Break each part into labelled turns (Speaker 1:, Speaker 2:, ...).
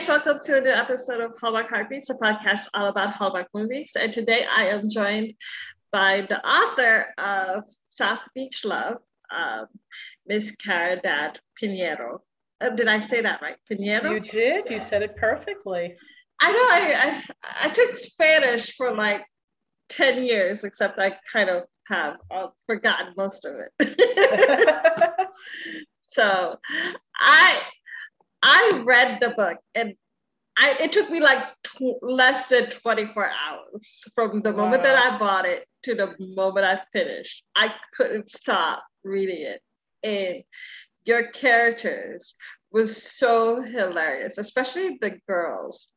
Speaker 1: guys, welcome to a new episode of Hallmark Heartbeats, a podcast all about Hallmark movies. And today I am joined by the author of South Beach Love, um, Miss Caridad Pineiro. Uh, did I say that right? Pineiro?
Speaker 2: You did. You said it perfectly.
Speaker 1: I know I, I, I took Spanish for like 10 years, except I kind of have uh, forgotten most of it. so I I read the book and I, it took me like tw- less than 24 hours from the moment wow. that I bought it to the moment I finished. I couldn't stop reading it. And your characters was so hilarious, especially the girls.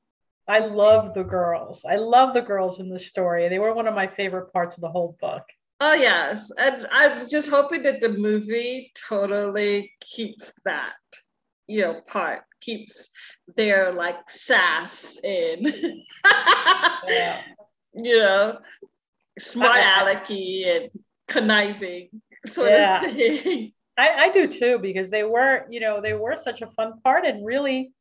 Speaker 2: I love the girls. I love the girls in the story. They were one of my favorite parts of the whole book.
Speaker 1: Oh yes, and I'm just hoping that the movie totally keeps that, you know, part keeps their like sass in. yeah. You know, smart alecky and conniving sort yeah. of thing.
Speaker 2: I, I do too because they were, you know, they were such a fun part and really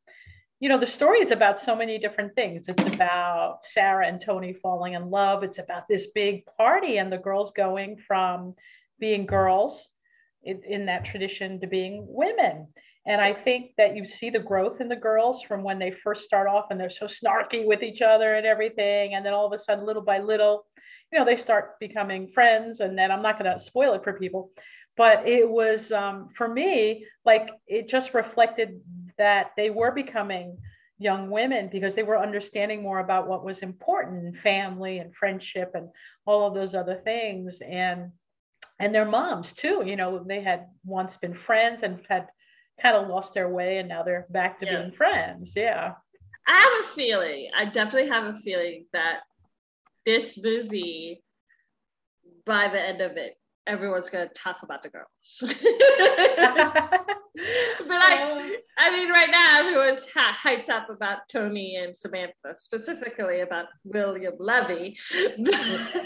Speaker 2: you know, the story is about so many different things. It's about Sarah and Tony falling in love. It's about this big party and the girls going from being girls in, in, that tradition to being women. And I think that you see the growth in the girls from when they first start off and they're so snarky with each other and everything. And then all of a sudden, little by little, you know, they start becoming friends. And then I'm not going to spoil it for people, but it was um, for me like it just reflected that they were becoming young women because they were understanding more about what was important family and friendship and all of those other things and and their moms too you know they had once been friends and had kind of lost their way and now they're back to yeah. being friends yeah
Speaker 1: i have a feeling i definitely have a feeling that this movie by the end of it everyone's going to talk about the girls. but I, I mean, right now everyone's hyped up about Tony and Samantha, specifically about William Levy.
Speaker 2: oh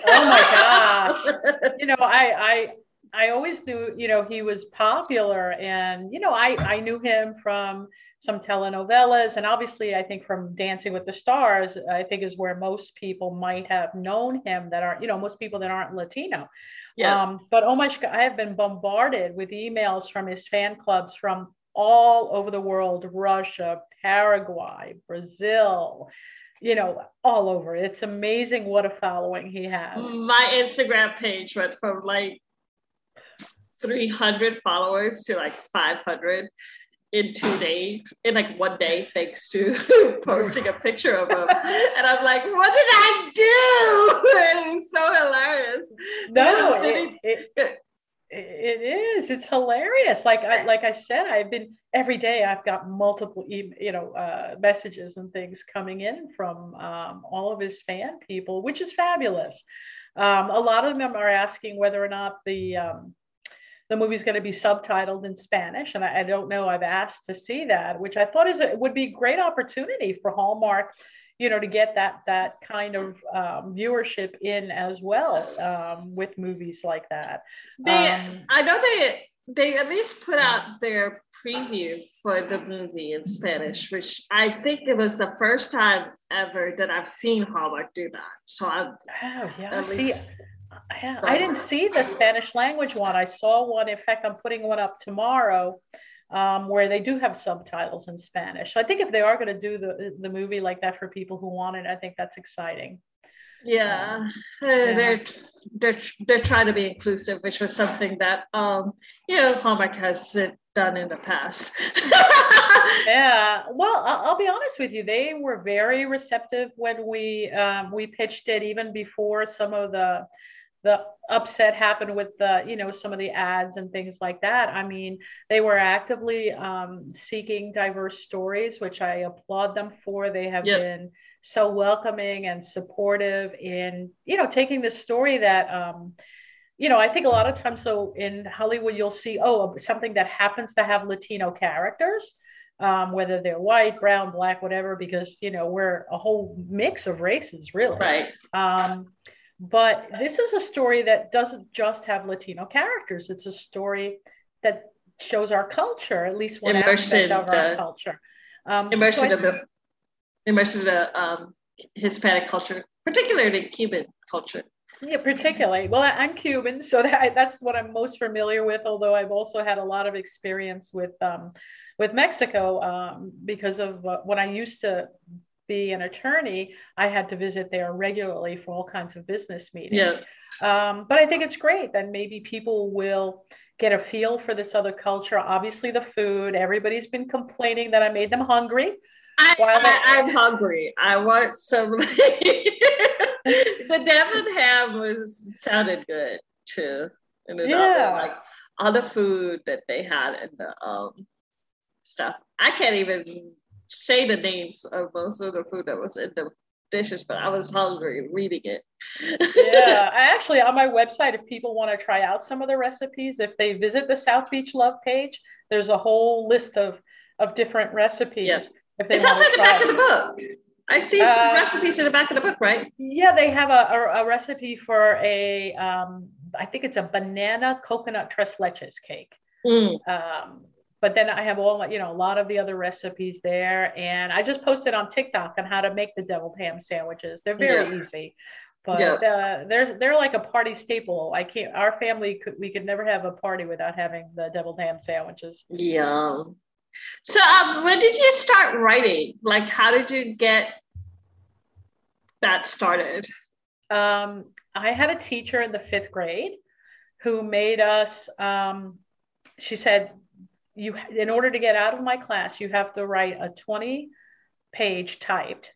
Speaker 2: my gosh! You know, I, I, I always knew, you know, he was popular, and you know, I, I knew him from some telenovelas, and obviously, I think from Dancing with the Stars, I think is where most people might have known him that aren't, you know, most people that aren't Latino. Yeah. Um, but oh my God, I have been bombarded with emails from his fan clubs from all over the world Russia, Paraguay, Brazil, you know, all over. It's amazing what a following he has.
Speaker 1: My Instagram page went from like 300 followers to like 500 in two days, in like one day, thanks to posting a picture of him. and I'm like, what did I do? It's so hilarious.
Speaker 2: No, it, it, it is. It's hilarious. Like I, like I said, I've been every day. I've got multiple, you know, uh, messages and things coming in from um, all of his fan people, which is fabulous. Um, a lot of them are asking whether or not the um, the movie's going to be subtitled in Spanish, and I, I, don't know. I've asked to see that, which I thought is it would be a great opportunity for Hallmark, you know, to get that that kind of um, viewership in as well um, with movies like that.
Speaker 1: They, um, I know they they at least put out their preview for the movie in Spanish, which I think it was the first time ever that I've seen Hallmark do that. So I'm
Speaker 2: oh yeah, see. Least, yeah, I didn't see the Spanish language one. I saw one. In fact, I'm putting one up tomorrow um, where they do have subtitles in Spanish. So I think if they are going to do the the movie like that for people who want it, I think that's exciting.
Speaker 1: Yeah, um, uh, yeah. they're they're they're trying to be inclusive, which was something that um, you know Hallmark has done in the past.
Speaker 2: yeah, well, I'll be honest with you. They were very receptive when we um, we pitched it, even before some of the the upset happened with the you know some of the ads and things like that i mean they were actively um, seeking diverse stories which i applaud them for they have yep. been so welcoming and supportive in you know taking the story that um, you know i think a lot of times so in hollywood you'll see oh something that happens to have latino characters um, whether they're white, brown, black, whatever, because you know we're a whole mix of races, really.
Speaker 1: Right.
Speaker 2: Um, but this is a story that doesn't just have Latino characters. It's a story that shows our culture, at least one immersion, aspect of our culture.
Speaker 1: Um, immersion so of the immersed in the um, Hispanic culture, particularly Cuban culture.
Speaker 2: Yeah, particularly. Well, I'm Cuban, so that, that's what I'm most familiar with. Although I've also had a lot of experience with um, with Mexico um, because of uh, when I used to be an attorney, I had to visit there regularly for all kinds of business meetings. Yeah. Um, but I think it's great that maybe people will get a feel for this other culture. Obviously, the food. Everybody's been complaining that I made them hungry.
Speaker 1: I, am hungry. I want some. the deviled ham was sounded good too. And yeah. like all the food that they had and the um stuff. I can't even say the names of most of the food that was in the dishes, but I was hungry reading it.
Speaker 2: yeah, I actually on my website, if people want to try out some of the recipes, if they visit the South Beach Love page, there's a whole list of of different recipes.
Speaker 1: Yes. If they it's also in the back it. of the book. I see some uh, recipes in the back of the book, right?
Speaker 2: Yeah, they have a, a, a recipe for a, um, I think it's a banana coconut tres leches cake. Mm. Um, but then I have all, you know, a lot of the other recipes there. And I just posted on TikTok on how to make the deviled ham sandwiches. They're very yeah. easy, but yeah. uh, they're, they're like a party staple. I can't, our family could, we could never have a party without having the deviled ham sandwiches.
Speaker 1: Yeah. So, um, when did you start writing? Like, how did you get that started?
Speaker 2: Um, I had a teacher in the fifth grade who made us. Um, she said, "You, in order to get out of my class, you have to write a twenty-page typed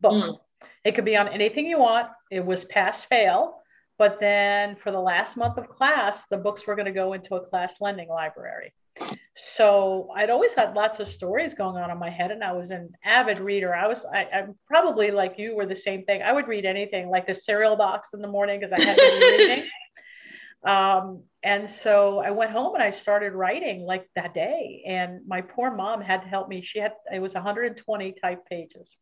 Speaker 2: book. Mm. It could be on anything you want. It was pass fail." But then for the last month of class, the books were going to go into a class lending library. So I'd always had lots of stories going on in my head, and I was an avid reader. I was, I, am probably like you were the same thing. I would read anything, like the cereal box in the morning, because I had to be reading. Um, and so I went home and I started writing like that day. And my poor mom had to help me. She had it was 120 type pages.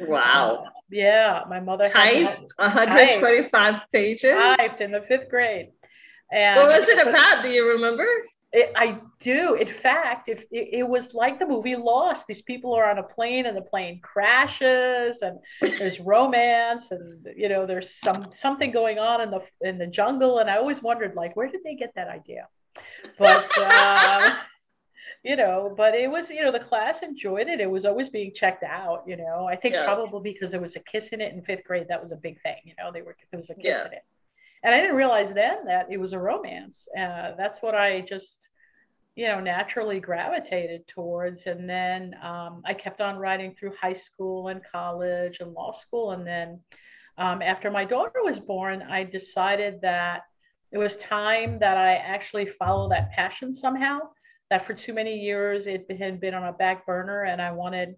Speaker 1: Wow.
Speaker 2: Uh, yeah, my mother
Speaker 1: typed 125 typed, pages.
Speaker 2: Typed in the fifth grade.
Speaker 1: And what was it about? Do you remember?
Speaker 2: It, I do. In fact, if it, it, was like the movie Lost, these people are on a plane and the plane crashes, and there's romance, and you know, there's some something going on in the in the jungle, and I always wondered, like, where did they get that idea? But uh, you know, but it was, you know, the class enjoyed it. It was always being checked out. You know, I think yeah. probably because there was a kiss in it in fifth grade, that was a big thing. You know, they were there was a kiss yeah. in it and I didn't realize then that it was a romance. Uh, that's what I just, you know, naturally gravitated towards. And then um, I kept on writing through high school and college and law school. And then um, after my daughter was born, I decided that it was time that I actually follow that passion somehow. That for too many years it had been on a back burner, and I wanted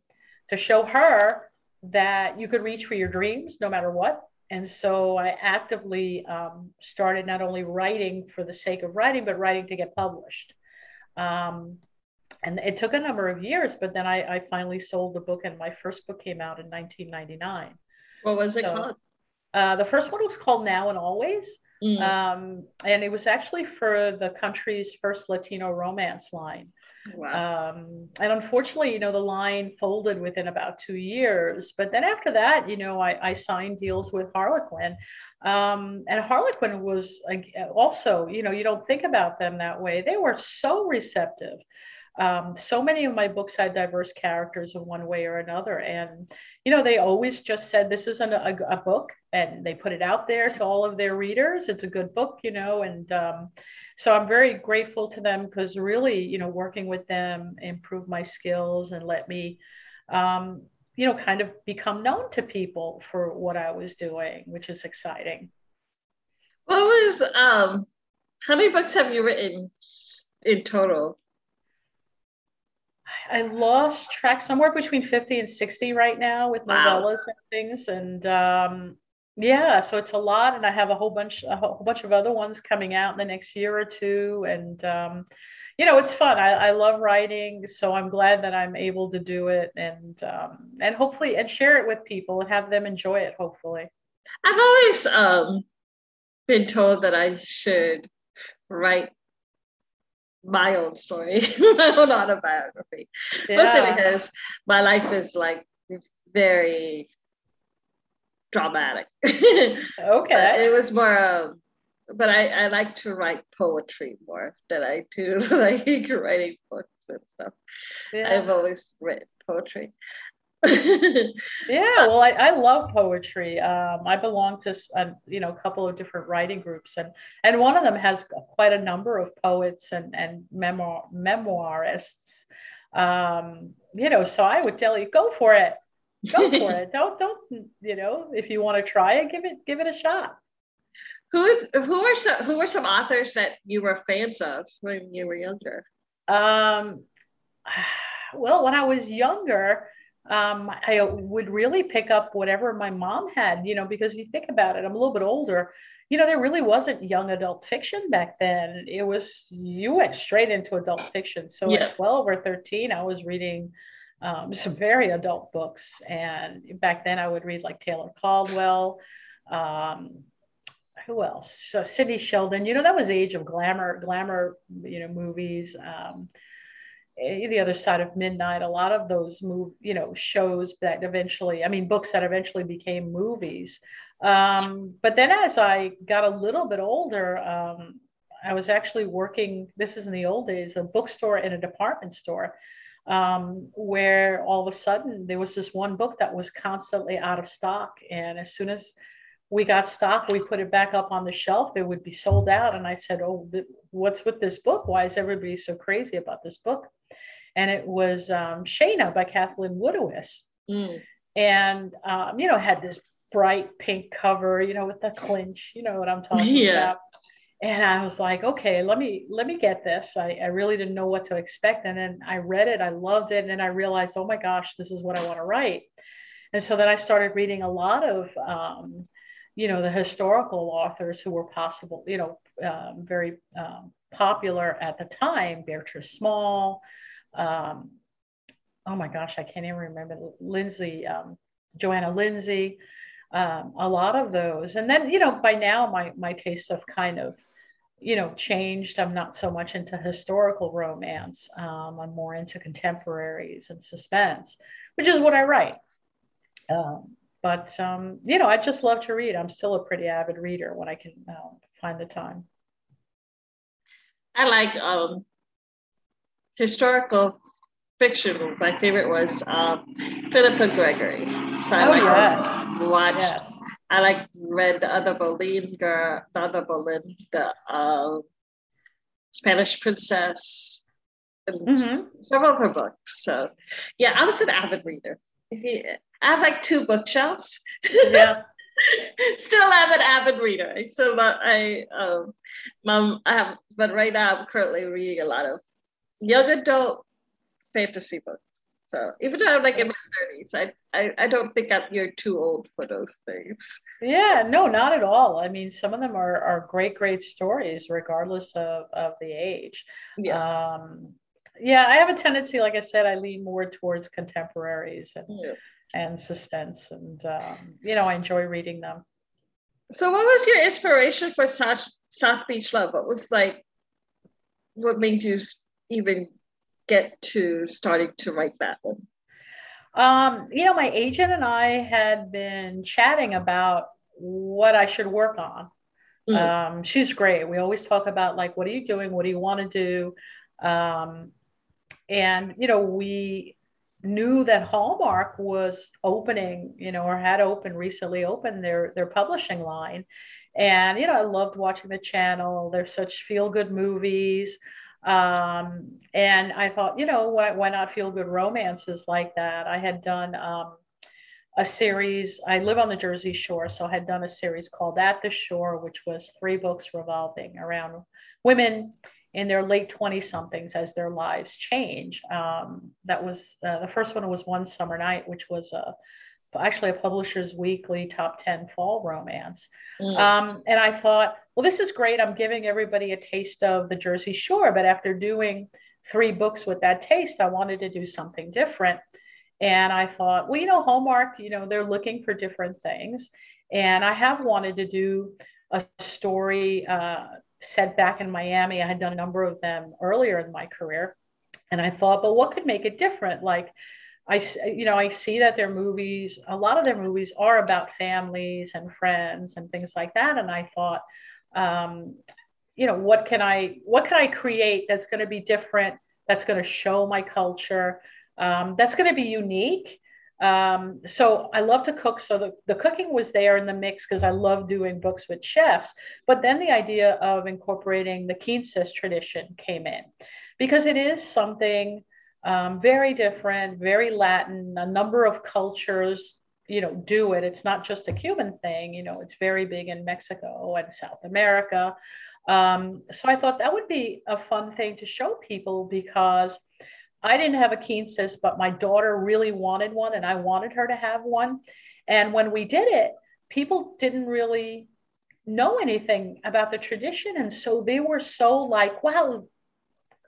Speaker 2: to show her that you could reach for your dreams no matter what and so I actively um, started not only writing for the sake of writing, but writing to get published. Um, and it took a number of years, but then I, I, finally sold the book, and my first book came out in 1999.
Speaker 1: What was it called?
Speaker 2: Uh, the first one was called Now and Always. Mm. Um, and it was actually for the country's first Latino romance line. Wow. Um, and unfortunately, you know, the line folded within about two years. But then after that, you know, I, I signed deals with Harlequin. Um, and Harlequin was also, you know, you don't think about them that way. They were so receptive. Um, so many of my books had diverse characters in one way or another. And, you know, they always just said, this isn't a, a book. And they put it out there to all of their readers. It's a good book, you know, and, um, so I'm very grateful to them because really, you know, working with them improved my skills and let me, um, you know, kind of become known to people for what I was doing, which is exciting.
Speaker 1: What was um, how many books have you written in total?
Speaker 2: I lost track somewhere between 50 and 60 right now with novellas wow. and things. And um, yeah, so it's a lot, and I have a whole bunch, a whole bunch of other ones coming out in the next year or two, and um, you know, it's fun. I, I love writing, so I'm glad that I'm able to do it, and um, and hopefully, and share it with people and have them enjoy it. Hopefully,
Speaker 1: I've always um, been told that I should write my own story, my own autobiography, yeah. mostly because my life is like very dramatic.
Speaker 2: okay.
Speaker 1: it was more um, but I, I like to write poetry more than I do like writing books and stuff. Yeah. I've always written poetry.
Speaker 2: yeah, well, I, I love poetry. Um, I belong to a, you know a couple of different writing groups, and and one of them has quite a number of poets and and memoir memoirists. Um, you know, so I would tell you, go for it, go for it. Don't don't you know if you want to try it, give it give it a shot.
Speaker 1: Who who are some who are some authors that you were fans of when you were younger?
Speaker 2: Um, well, when I was younger, um, I would really pick up whatever my mom had, you know, because you think about it, I'm a little bit older. You know, there really wasn't young adult fiction back then. It was you went straight into adult fiction. So yeah. at 12 or 13, I was reading um, some very adult books, and back then I would read like Taylor Caldwell. Um, who else? So Sidney Sheldon. You know, that was age of glamour, glamour. You know, movies. Um, eh, the other side of midnight. A lot of those move, you know, shows that eventually, I mean, books that eventually became movies. Um, but then as I got a little bit older, um, I was actually working. This is in the old days, a bookstore in a department store. Um, where all of a sudden there was this one book that was constantly out of stock. And as soon as we got stock, we put it back up on the shelf, it would be sold out. And I said, Oh, what's with this book? Why is everybody so crazy about this book? And it was um, Shanna by Kathleen Woodiwiss. Mm. And, um, you know, had this bright pink cover, you know, with the clinch, you know what I'm talking yeah. about. And I was like, okay, let me let me get this. I, I really didn't know what to expect. And then I read it, I loved it, and then I realized, oh my gosh, this is what I want to write. And so then I started reading a lot of um, you know the historical authors who were possible you know um, very um, popular at the time Bertrice Small um, oh my gosh i can't even remember lindsay um, johanna lindsay um, a lot of those and then you know by now my my tastes have kind of you know changed i'm not so much into historical romance um, i'm more into contemporaries and suspense which is what i write um, but um, you know, I just love to read. I'm still a pretty avid reader when I can uh, find the time.
Speaker 1: I like um, historical fiction. My favorite was um, Philippa Gregory.
Speaker 2: So I oh, like yes.
Speaker 1: watched. Yes. I like read the other girl, the other the uh, Spanish Princess, and mm-hmm. several of her books. So, yeah, I was an avid reader. I have like two bookshelves. Yeah. still have an avid reader. I still not I um mom I have but right now I'm currently reading a lot of young adult fantasy books. So even though I'm like in my thirties, I, I I don't think I'm, you're too old for those things.
Speaker 2: Yeah, no, not at all. I mean, some of them are are great, great stories, regardless of of the age. Yeah. Um, yeah, I have a tendency, like I said, I lean more towards contemporaries and yeah and suspense. And, um, you know, I enjoy reading them.
Speaker 1: So, what was your inspiration for South, South Beach Love? What was like, what made you even get to starting to write that one?
Speaker 2: Um, you know, my agent and I had been chatting about what I should work on. Mm. Um, she's great. We always talk about like, what are you doing? What do you want to do? Um, and you know, we knew that Hallmark was opening, you know, or had opened recently opened their their publishing line. And you know, I loved watching the channel. They're such feel good movies. Um, and I thought, you know, why, why not feel good romances like that? I had done um, a series. I live on the Jersey Shore, so I had done a series called At the Shore, which was three books revolving around women in their late 20 somethings as their lives change. Um, that was uh, the first one was One Summer Night, which was a, actually a Publisher's Weekly top 10 fall romance. Mm. Um, and I thought, well, this is great. I'm giving everybody a taste of the Jersey Shore. But after doing three books with that taste, I wanted to do something different. And I thought, well, you know, Hallmark, you know, they're looking for different things. And I have wanted to do a story uh, set back in Miami. I had done a number of them earlier in my career. And I thought, but what could make it different? Like, I, you know, I see that their movies, a lot of their movies are about families and friends and things like that. And I thought, um, you know, what can I, what can I create that's going to be different, that's going to show my culture, um, that's going to be unique. Um, so I love to cook. So the, the cooking was there in the mix because I love doing books with chefs. But then the idea of incorporating the quinces tradition came in because it is something um, very different, very Latin. A number of cultures, you know, do it. It's not just a Cuban thing. You know, it's very big in Mexico and South America. Um, so I thought that would be a fun thing to show people because I didn't have a quinces, but my daughter really wanted one, and I wanted her to have one. And when we did it, people didn't really know anything about the tradition, and so they were so like, "Wow,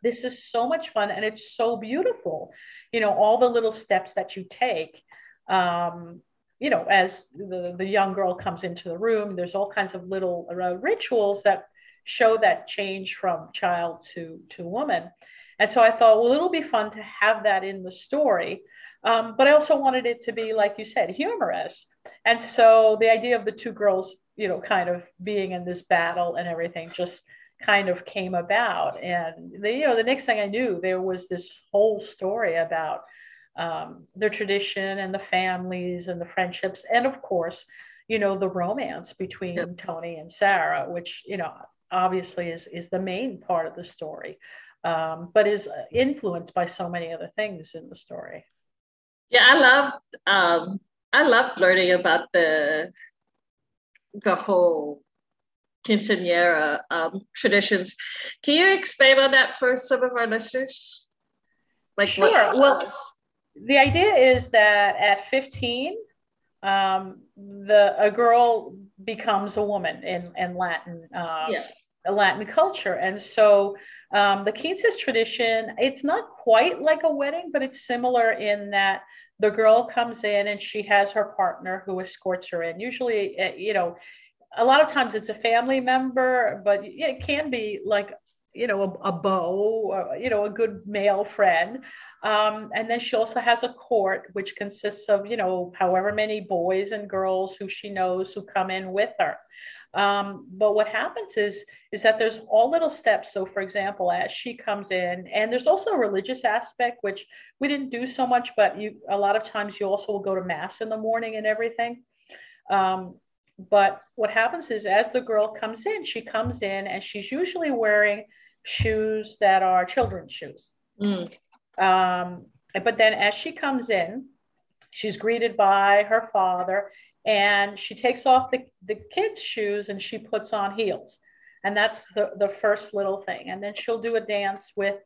Speaker 2: this is so much fun and it's so beautiful. You know all the little steps that you take um, you know as the, the young girl comes into the room there's all kinds of little uh, rituals that show that change from child to to woman. And so i thought well it'll be fun to have that in the story. Um, but i also wanted it to be like you said humorous. And so the idea of the two girls you know kind of being in this battle and everything just kind of came about. And the, you know, the next thing I knew, there was this whole story about um, their tradition and the families and the friendships, and of course, you know, the romance between yep. Tony and Sarah, which you know obviously is is the main part of the story, um, but is influenced by so many other things in the story.
Speaker 1: Yeah, I loved um, I loved learning about the the whole quinceanera um, traditions. Can you expand on that for some of our listeners?
Speaker 2: Like sure. well, the idea is that at 15, um, the a girl becomes a woman in in Latin uh, yeah. Latin culture, and so um, the quinces tradition it's not quite like a wedding, but it's similar in that the girl comes in and she has her partner who escorts her in. Usually, eh, you know, a lot of times it's a family member, but it can be like you know a, a beau, or, you know a good male friend. Um, and then she also has a court, which consists of you know however many boys and girls who she knows who come in with her. Um, but what happens is is that there's all little steps. So, for example, as she comes in, and there's also a religious aspect which we didn't do so much, but you a lot of times you also will go to mass in the morning and everything. Um, but what happens is, as the girl comes in, she comes in and she's usually wearing shoes that are children's shoes. Mm. Um, but then, as she comes in, she's greeted by her father and she takes off the, the kids' shoes and she puts on heels. And that's the, the first little thing. And then she'll do a dance with,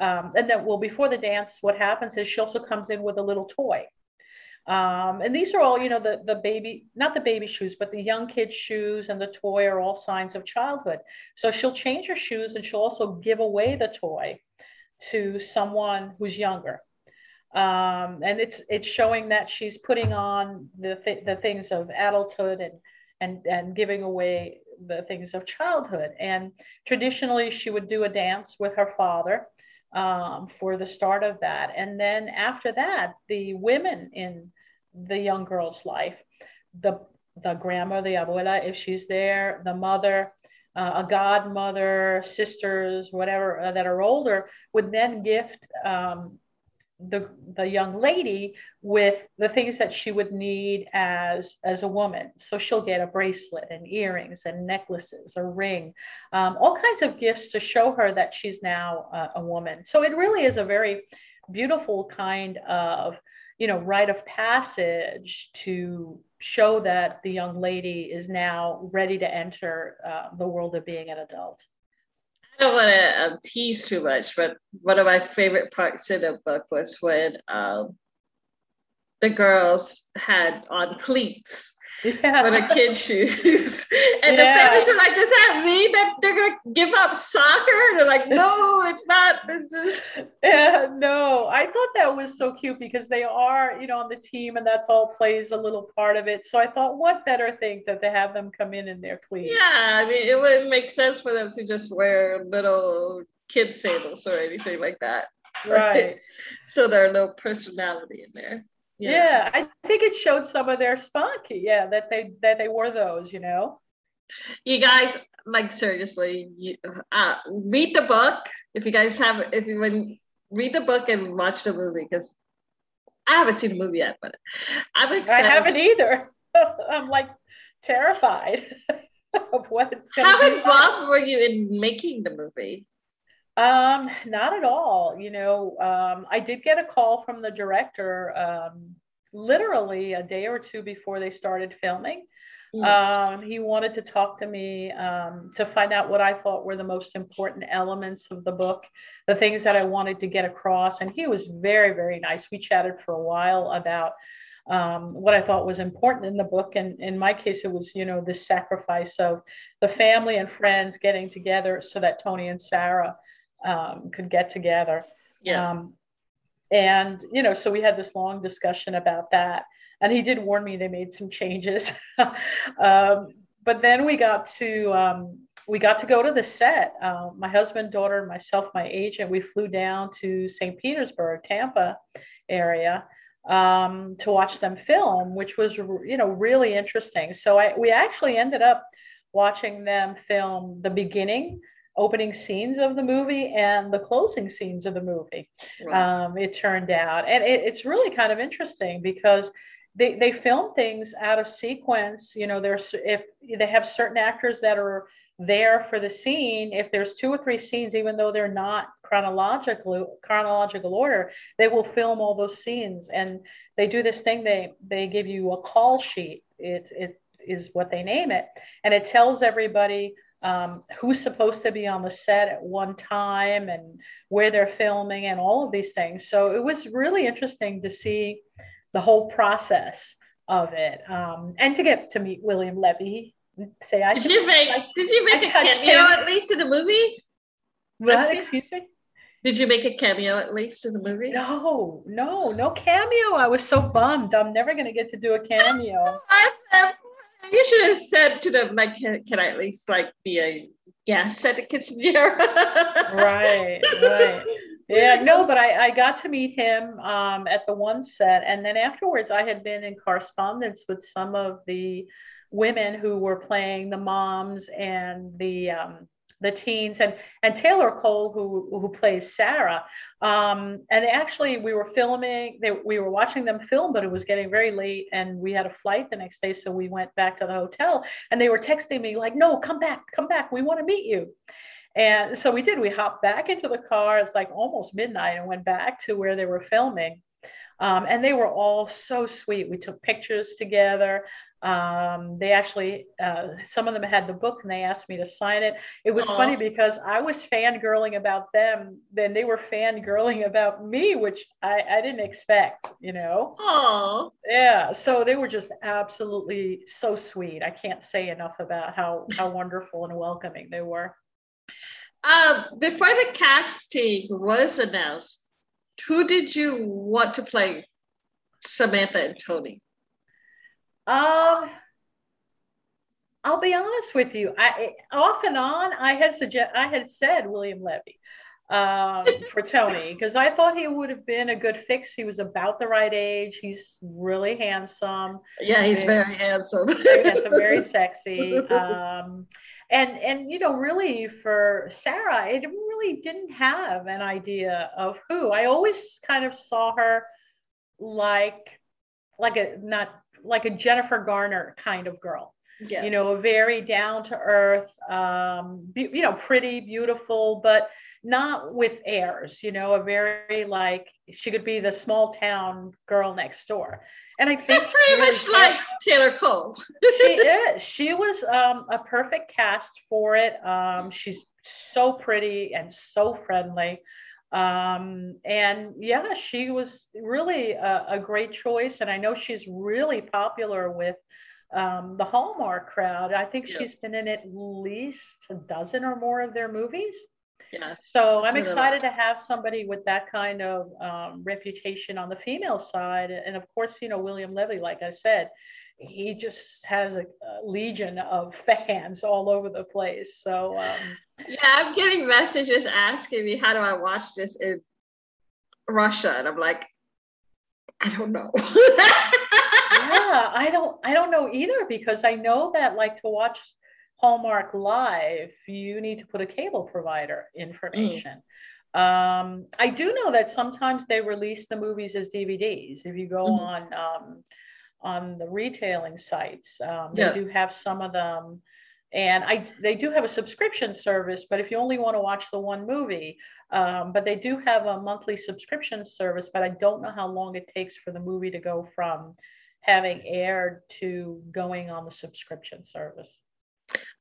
Speaker 2: um, and then, well, before the dance, what happens is she also comes in with a little toy. Um, and these are all, you know, the, the baby, not the baby shoes, but the young kid's shoes and the toy are all signs of childhood. So she'll change her shoes and she'll also give away the toy to someone who's younger. Um, and it's it's showing that she's putting on the th- the things of adulthood and and and giving away the things of childhood. And traditionally, she would do a dance with her father, um, for the start of that. And then after that, the women in the young girl's life, the the grandma, the abuela, if she's there, the mother, uh, a godmother, sisters, whatever uh, that are older, would then gift um, the the young lady with the things that she would need as as a woman. So she'll get a bracelet and earrings and necklaces a ring um, all kinds of gifts to show her that she's now a woman. So it really is a very beautiful kind of you know rite of passage to show that the young lady is now ready to enter uh, the world of being an adult
Speaker 1: I don't want to um, tease too much, but one of my favorite parts in the book was when um, the girls had on cleats yeah. for the kid shoes. and yeah. the parents are like, does that mean that they're going to give up soccer? And they're like, no, it's not. It's just...
Speaker 2: Yeah, no, I thought that was so cute because they are, you know, on the team and that's all plays a little part of it. So I thought, what better thing that they have them come in in their cleats?
Speaker 1: Yeah, I mean, it wouldn't make sense for them to just wear little kid sandals or anything like that.
Speaker 2: Right.
Speaker 1: so there are no personality in there.
Speaker 2: Yeah, I think it showed some of their spunk. Yeah, that they that they wore those, you know.
Speaker 1: You guys, like seriously, you, uh, read the book if you guys have if you when read the book and watch the movie because I haven't seen the movie yet, but I'm excited.
Speaker 2: I haven't either. I'm like terrified of what it's
Speaker 1: going to How involved were you in making the movie?
Speaker 2: Um, not at all. You know, um, I did get a call from the director um, literally a day or two before they started filming. Mm. Um, he wanted to talk to me um, to find out what I thought were the most important elements of the book, the things that I wanted to get across. And he was very, very nice. We chatted for a while about um, what I thought was important in the book. And in my case, it was, you know, the sacrifice of the family and friends getting together so that Tony and Sarah um, could get together.
Speaker 1: Yeah. Um,
Speaker 2: and, you know, so we had this long discussion about that. And he did warn me they made some changes. um, but then we got to, um, we got to go to the set. Uh, my husband, daughter, myself, my agent, we flew down to St. Petersburg, Tampa area um, to watch them film, which was, you know, really interesting. So I, we actually ended up watching them film the beginning opening scenes of the movie and the closing scenes of the movie. Right. Um, it turned out, and it, it's really kind of interesting because they they film things out of sequence. You know, there's if they have certain actors that are there for the scene. If there's two or three scenes, even though they're not chronological chronological order, they will film all those scenes, and they do this thing. They they give you a call sheet. It it is what they name it, and it tells everybody um, who's supposed to be on the set at one time and where they're filming and all of these things. So it was really interesting to see the whole process of it um, and to get to meet William Levy. Say, I
Speaker 1: did you make like, did you make I a cameo him. at least in the movie?
Speaker 2: What? Excuse me.
Speaker 1: Did you make a cameo at least in the movie?
Speaker 2: No, no, no cameo. I was so bummed. I'm never going to get to do a cameo.
Speaker 1: You should have said to them, like, can, can I at least like be a guest at the Kissinger?
Speaker 2: right, right. Yeah, no, but I, I got to meet him um, at the one set. And then afterwards, I had been in correspondence with some of the women who were playing the moms and the um, the teens and and Taylor Cole who who plays Sarah um, and actually we were filming they, we were watching them film but it was getting very late and we had a flight the next day so we went back to the hotel and they were texting me like no come back come back we want to meet you. And so we did we hopped back into the car it's like almost midnight and went back to where they were filming um, and they were all so sweet we took pictures together um, they actually, uh, some of them had the book and they asked me to sign it. It was Aww. funny because I was fangirling about them, then they were fangirling about me, which I, I didn't expect, you know?
Speaker 1: Oh,
Speaker 2: yeah. So they were just absolutely so sweet. I can't say enough about how, how wonderful and welcoming they were.
Speaker 1: Um, before the casting was announced, who did you want to play Samantha and Tony?
Speaker 2: Um, I'll be honest with you. I off and on, I had suggest I had said William Levy um, for Tony because I thought he would have been a good fix. He was about the right age. He's really handsome.
Speaker 1: Yeah, he's very, handsome.
Speaker 2: very handsome, very sexy. Um, and and you know, really for Sarah, I really didn't have an idea of who. I always kind of saw her like like a not like a Jennifer Garner kind of girl. Yeah. You know, a very down to earth, um, be, you know, pretty, beautiful, but not with airs, you know, a very like she could be the small town girl next door. And I think
Speaker 1: pretty much like Taylor Cole.
Speaker 2: she is. She was um, a perfect cast for it. Um, she's so pretty and so friendly. Um, and yeah, she was really a, a, great choice. And I know she's really popular with um, the Hallmark crowd. I think she's been in at least a dozen or more of their movies.
Speaker 1: Yes.
Speaker 2: So I'm excited to have somebody with that kind of um, reputation on the female side. And of course, you know, William Levy, like I said, he just has a, a, legion of fans all over the place. So um,
Speaker 1: yeah, I'm getting messages asking me how do I watch this in Russia, and I'm like, I don't know. yeah,
Speaker 2: I don't I don't know either because I know that like to watch Hallmark live, you need to put a cable provider information. Mm. Um, I do know that sometimes they release the movies as DVDs. If you go mm-hmm. on um, on the retailing sites, um, yeah. they do have some of them and I they do have a subscription service, but if you only want to watch the one movie, um, but they do have a monthly subscription service. But I don't know how long it takes for the movie to go from having aired to going on the subscription service.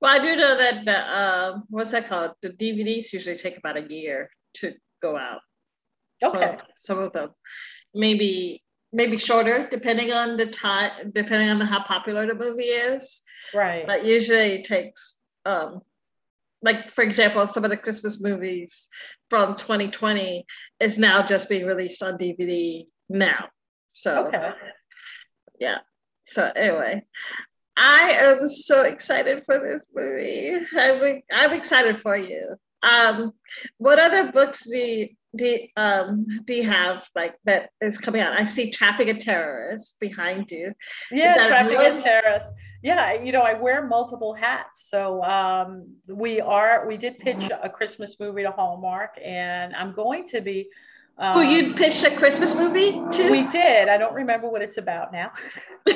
Speaker 1: Well, I do know that uh, what's that called? The DVDs usually take about a year to go out. Okay. So, some of them, maybe maybe shorter, depending on the time, depending on how popular the movie is.
Speaker 2: Right.
Speaker 1: But usually it takes, um, like for example, some of the Christmas movies from 2020 is now just being released on DVD now. So, okay. yeah. So anyway, I am so excited for this movie. I'm, I'm excited for you. Um, what other books do you, do, um, do you have like that is coming out? I see Trapping a Terrorist behind you.
Speaker 2: Yeah, Trapping a Terrorist yeah you know i wear multiple hats. So um, we are we did pitch a christmas movie to hallmark and i'm going to be
Speaker 1: um, oh you pitched a christmas movie too?
Speaker 2: We did. I don't remember what it's about now.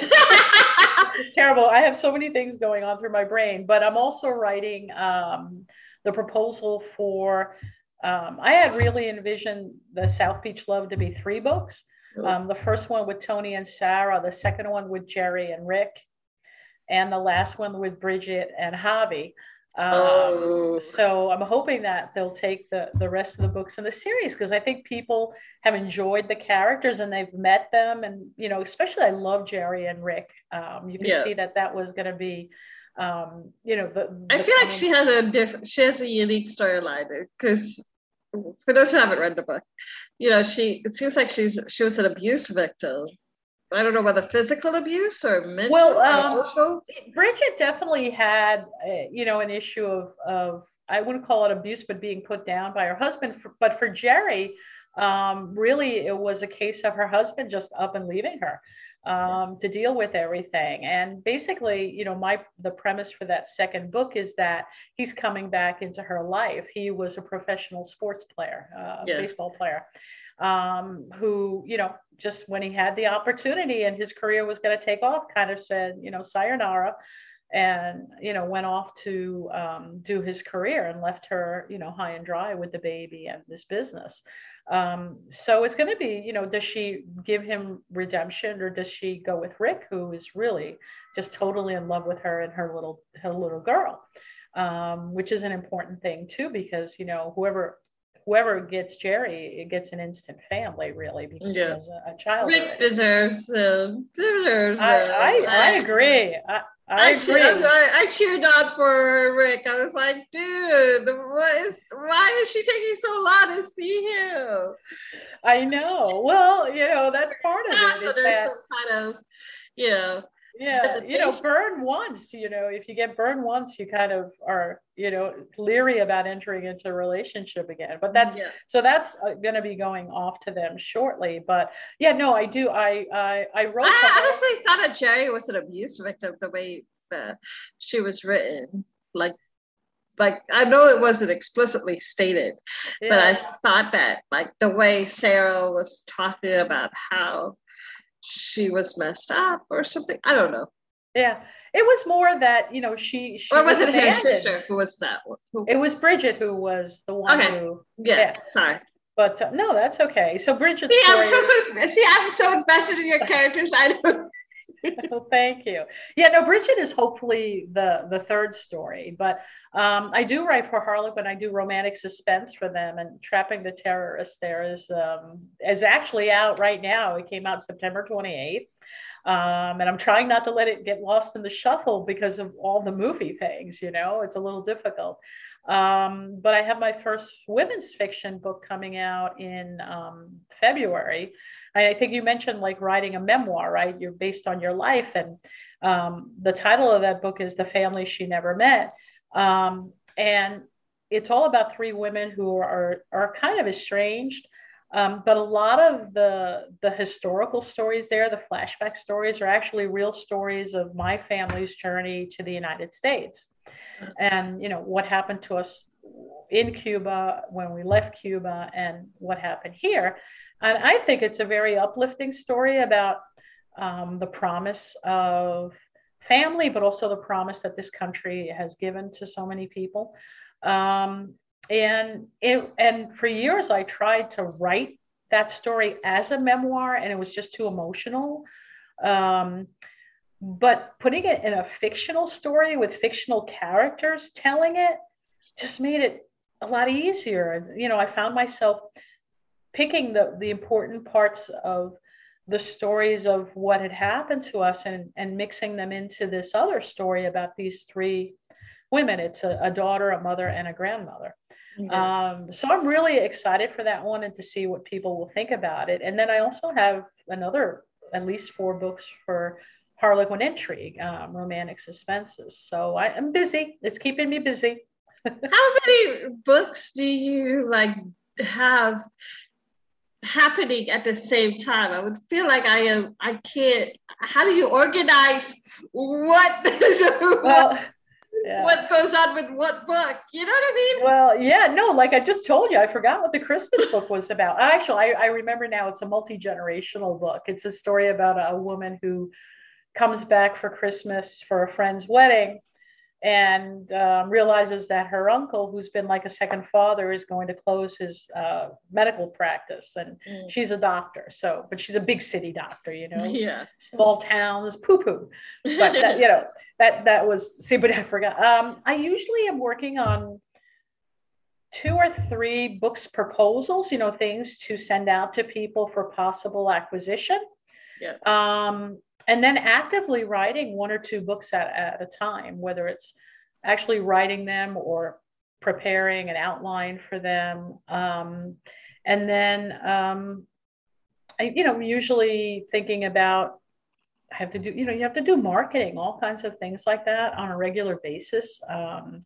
Speaker 2: It's terrible. I have so many things going on through my brain but i'm also writing um, the proposal for um, i had really envisioned the south beach love to be three books um, the first one with tony and sarah the second one with jerry and rick and the last one with Bridget and Javi. Um, oh. So I'm hoping that they'll take the, the rest of the books in the series because I think people have enjoyed the characters and they've met them. And, you know, especially I love Jerry and Rick. Um, you can yeah. see that that was going to be, um, you know, the,
Speaker 1: the I feel like she has a different, she has a unique storyline because for those who haven't read the book, you know, she, it seems like she's, she was an abuse victim I don't know whether physical abuse or mental well, um, or social.
Speaker 2: Bridget definitely had, uh, you know, an issue of, of, I wouldn't call it abuse, but being put down by her husband. For, but for Jerry, um, really, it was a case of her husband just up and leaving her um, to deal with everything. And basically, you know, my the premise for that second book is that he's coming back into her life. He was a professional sports player, uh, yeah. baseball player um, who, you know, just when he had the opportunity and his career was going to take off, kind of said, you know, sayonara and you know went off to um, do his career and left her you know high and dry with the baby and this business um, so it's going to be you know does she give him redemption or does she go with rick who is really just totally in love with her and her little her little girl um, which is an important thing too because you know whoever whoever gets Jerry, it gets an instant family, really, because yeah. has a, a child.
Speaker 1: Rick deserves them. Deserves
Speaker 2: I, I, I, agree. I, I, I agree.
Speaker 1: Cheered, I, cheered on for Rick. I was like, dude, what is? Why is she taking so long to see him?
Speaker 2: I know. Well, you know, that's part of it.
Speaker 1: Ah, so there's that, some kind of, you know,
Speaker 2: yeah you know burn once you know if you get burned once you kind of are you know leery about entering into a relationship again but that's yeah. so that's uh, going to be going off to them shortly but yeah no i do i i, I wrote
Speaker 1: i honestly thought that jerry was an abuse victim the way that she was written like like I know it wasn't explicitly stated, yeah. but I thought that like the way Sarah was talking about how she was messed up or something. I don't know.
Speaker 2: Yeah, it was more that you know she. she
Speaker 1: or was, was it her sister? Who was that?
Speaker 2: Who? It was Bridget who was the one okay.
Speaker 1: who. Yeah, yeah. sorry.
Speaker 2: But uh, no, that's okay. So Bridget.
Speaker 1: See, I'm so see, I'm so invested in your characters. I don't.
Speaker 2: Well, thank you. Yeah, no, Bridget is hopefully the the third story, but um, I do write for Harlequin. I do romantic suspense for them, and Trapping the Terrorist there is um, is actually out right now. It came out September 28th. Um, and I'm trying not to let it get lost in the shuffle because of all the movie things, you know, it's a little difficult. Um, but I have my first women's fiction book coming out in um, February. I think you mentioned like writing a memoir, right? You're based on your life. And um, the title of that book is The Family She Never Met. Um, and it's all about three women who are, are kind of estranged. Um, but a lot of the the historical stories there, the flashback stories, are actually real stories of my family's journey to the United States, and you know what happened to us in Cuba when we left Cuba, and what happened here. And I think it's a very uplifting story about um, the promise of family, but also the promise that this country has given to so many people. Um, and it, and for years I tried to write that story as a memoir, and it was just too emotional. Um, but putting it in a fictional story with fictional characters telling it just made it a lot easier. You know, I found myself picking the the important parts of the stories of what had happened to us and, and mixing them into this other story about these three women. It's a, a daughter, a mother, and a grandmother. Mm-hmm. Um, so I'm really excited for that one and to see what people will think about it. And then I also have another, at least four books for Harlequin Intrigue, um, romantic suspenses. So I, am busy. It's keeping me busy.
Speaker 1: How many books do you like have happening at the same time. I would feel like I am. I can't. How do you organize what? well, yeah. what goes on with what book? You know what I mean?
Speaker 2: Well, yeah, no. Like I just told you, I forgot what the Christmas book was about. Actually, I, I remember now. It's a multi generational book. It's a story about a woman who comes back for Christmas for a friend's wedding and um, realizes that her uncle, who's been like a second father, is going to close his uh, medical practice. And mm. she's a doctor, so but she's a big city doctor, you know.
Speaker 1: Yeah.
Speaker 2: Small towns, poo poo. But that, you know that that was see, but I forgot. Um, I usually am working on two or three books proposals, you know, things to send out to people for possible acquisition.
Speaker 1: Yeah.
Speaker 2: Um, and then actively writing one or two books at, at a time, whether it's actually writing them or preparing an outline for them. Um, and then, um, I, you know, usually thinking about I have to do, you know, you have to do marketing, all kinds of things like that on a regular basis. Um,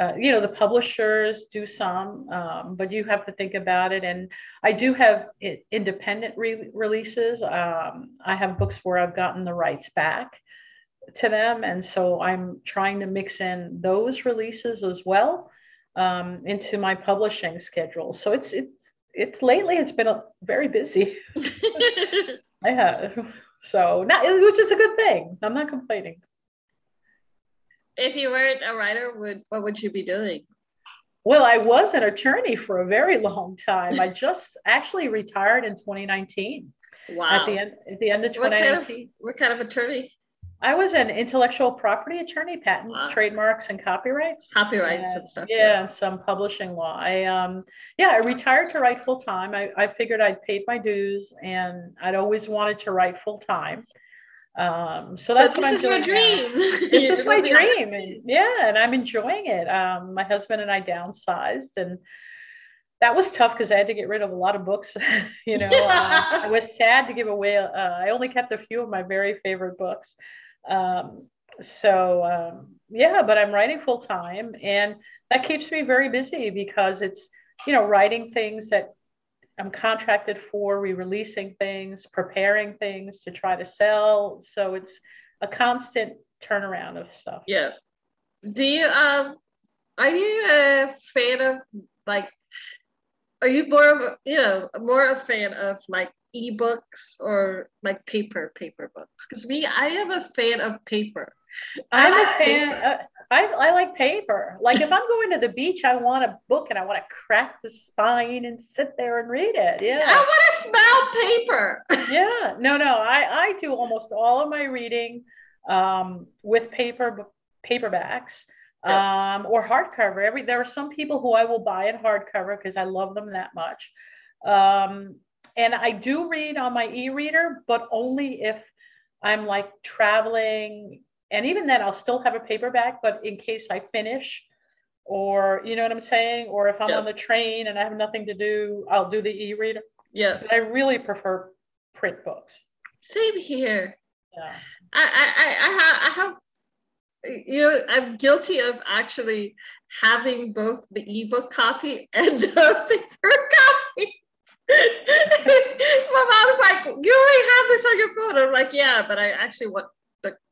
Speaker 2: uh, you know the publishers do some um, but you have to think about it. And i do have independent re- releases. Um, i have books where i've gotten the rights back to them. And so i'm trying to mix in those releases as well um, into my publishing schedule. So it's it's it's lately it's been a, very busy. I have. So not which is a good thing. I'm not complaining
Speaker 1: if you weren't a writer, would what would you be doing?
Speaker 2: Well, I was an attorney for a very long time. I just actually retired in 2019.
Speaker 1: Wow.
Speaker 2: At the end, at the end of 2019.
Speaker 1: What kind of, what kind of attorney?
Speaker 2: I was an intellectual property attorney, patents, wow. trademarks, and copyrights.
Speaker 1: Copyrights and, and stuff.
Speaker 2: Yeah, and some publishing law. I um yeah, I retired to write full time. I, I figured I'd paid my dues and I'd always wanted to write full time. Um, so that's
Speaker 1: but
Speaker 2: what
Speaker 1: I'm doing. This is your
Speaker 2: dream. this is my dream. And yeah, and I'm enjoying it. Um, my husband and I downsized and that was tough because I had to get rid of a lot of books. you know, uh, I was sad to give away. Uh, I only kept a few of my very favorite books. Um, so um, yeah, but I'm writing full time, and that keeps me very busy because it's you know writing things that I'm contracted for re-releasing things, preparing things to try to sell. So it's a constant turnaround of stuff.
Speaker 1: Yeah. Do you um are you a fan of like are you more of a, you know more a fan of like ebooks or like paper paper books? Because me, I am a fan of paper.
Speaker 2: I'm like a fan. I, I like paper. Like if I'm going to the beach, I want a book and I want to crack the spine and sit there and read it. Yeah.
Speaker 1: I want to smell paper.
Speaker 2: yeah. No, no. I, I do almost all of my reading um, with paper paperbacks um, or hardcover. Every there are some people who I will buy in hardcover because I love them that much. Um, and I do read on my e-reader, but only if I'm like traveling and even then i'll still have a paperback but in case i finish or you know what i'm saying? Or if i'm on the train and i have nothing to do i'll do the e-reader.
Speaker 1: Yeah.
Speaker 2: But i really prefer print books.
Speaker 1: Same here.
Speaker 2: Yeah.
Speaker 1: I i i, have, I have you know i'm guilty of actually having both the ebook copy and the paper copy. My mom's like, you already have this on your phone. I'm like, yeah, but I actually want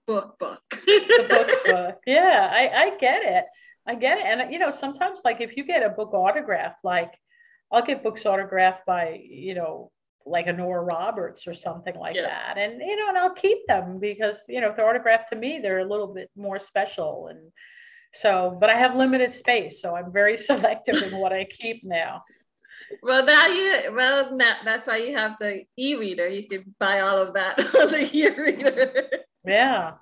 Speaker 1: book book.
Speaker 2: the book book. Yeah, I, I get it. I get it. And you know, sometimes like if you get a book autograph, like I'll get books autographed by, you know, like a Nora Roberts or something like yeah. that. And you know, and I'll keep them because, you know, if they're autographed to me, they're a little bit more special. And so, but I have limited space, so I'm very selective in what I keep now.
Speaker 1: Well, now you well now, that's why you have the e-reader. You can buy all of that on the e-reader.
Speaker 2: Yeah.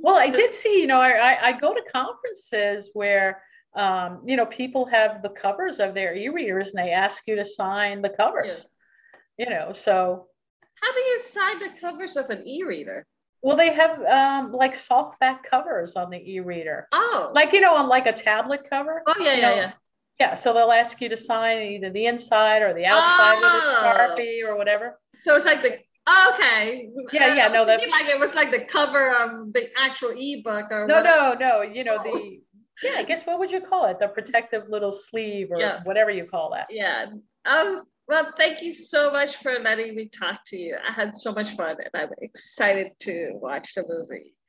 Speaker 2: Well, I did see, you know, I, I go to conferences where um, you know, people have the covers of their e-readers and they ask you to sign the covers. Yeah. You know, so
Speaker 1: how do you sign the covers of an e-reader?
Speaker 2: Well, they have um, like softback covers on the e-reader.
Speaker 1: Oh,
Speaker 2: like you know, on like a tablet cover.
Speaker 1: Oh yeah, yeah,
Speaker 2: know?
Speaker 1: yeah.
Speaker 2: Yeah, so they'll ask you to sign either the inside or the outside oh. of the Sharpie or whatever.
Speaker 1: So it's like the okay.
Speaker 2: Yeah, yeah, no,
Speaker 1: that like it was like the cover of the actual ebook or
Speaker 2: no, whatever. no, no. You know oh. the yeah. I guess what would you call it? The protective little sleeve or yeah. whatever you call that.
Speaker 1: Yeah. Um. Well, thank you so much for letting me talk to you. I had so much fun, and I'm excited to watch the movie.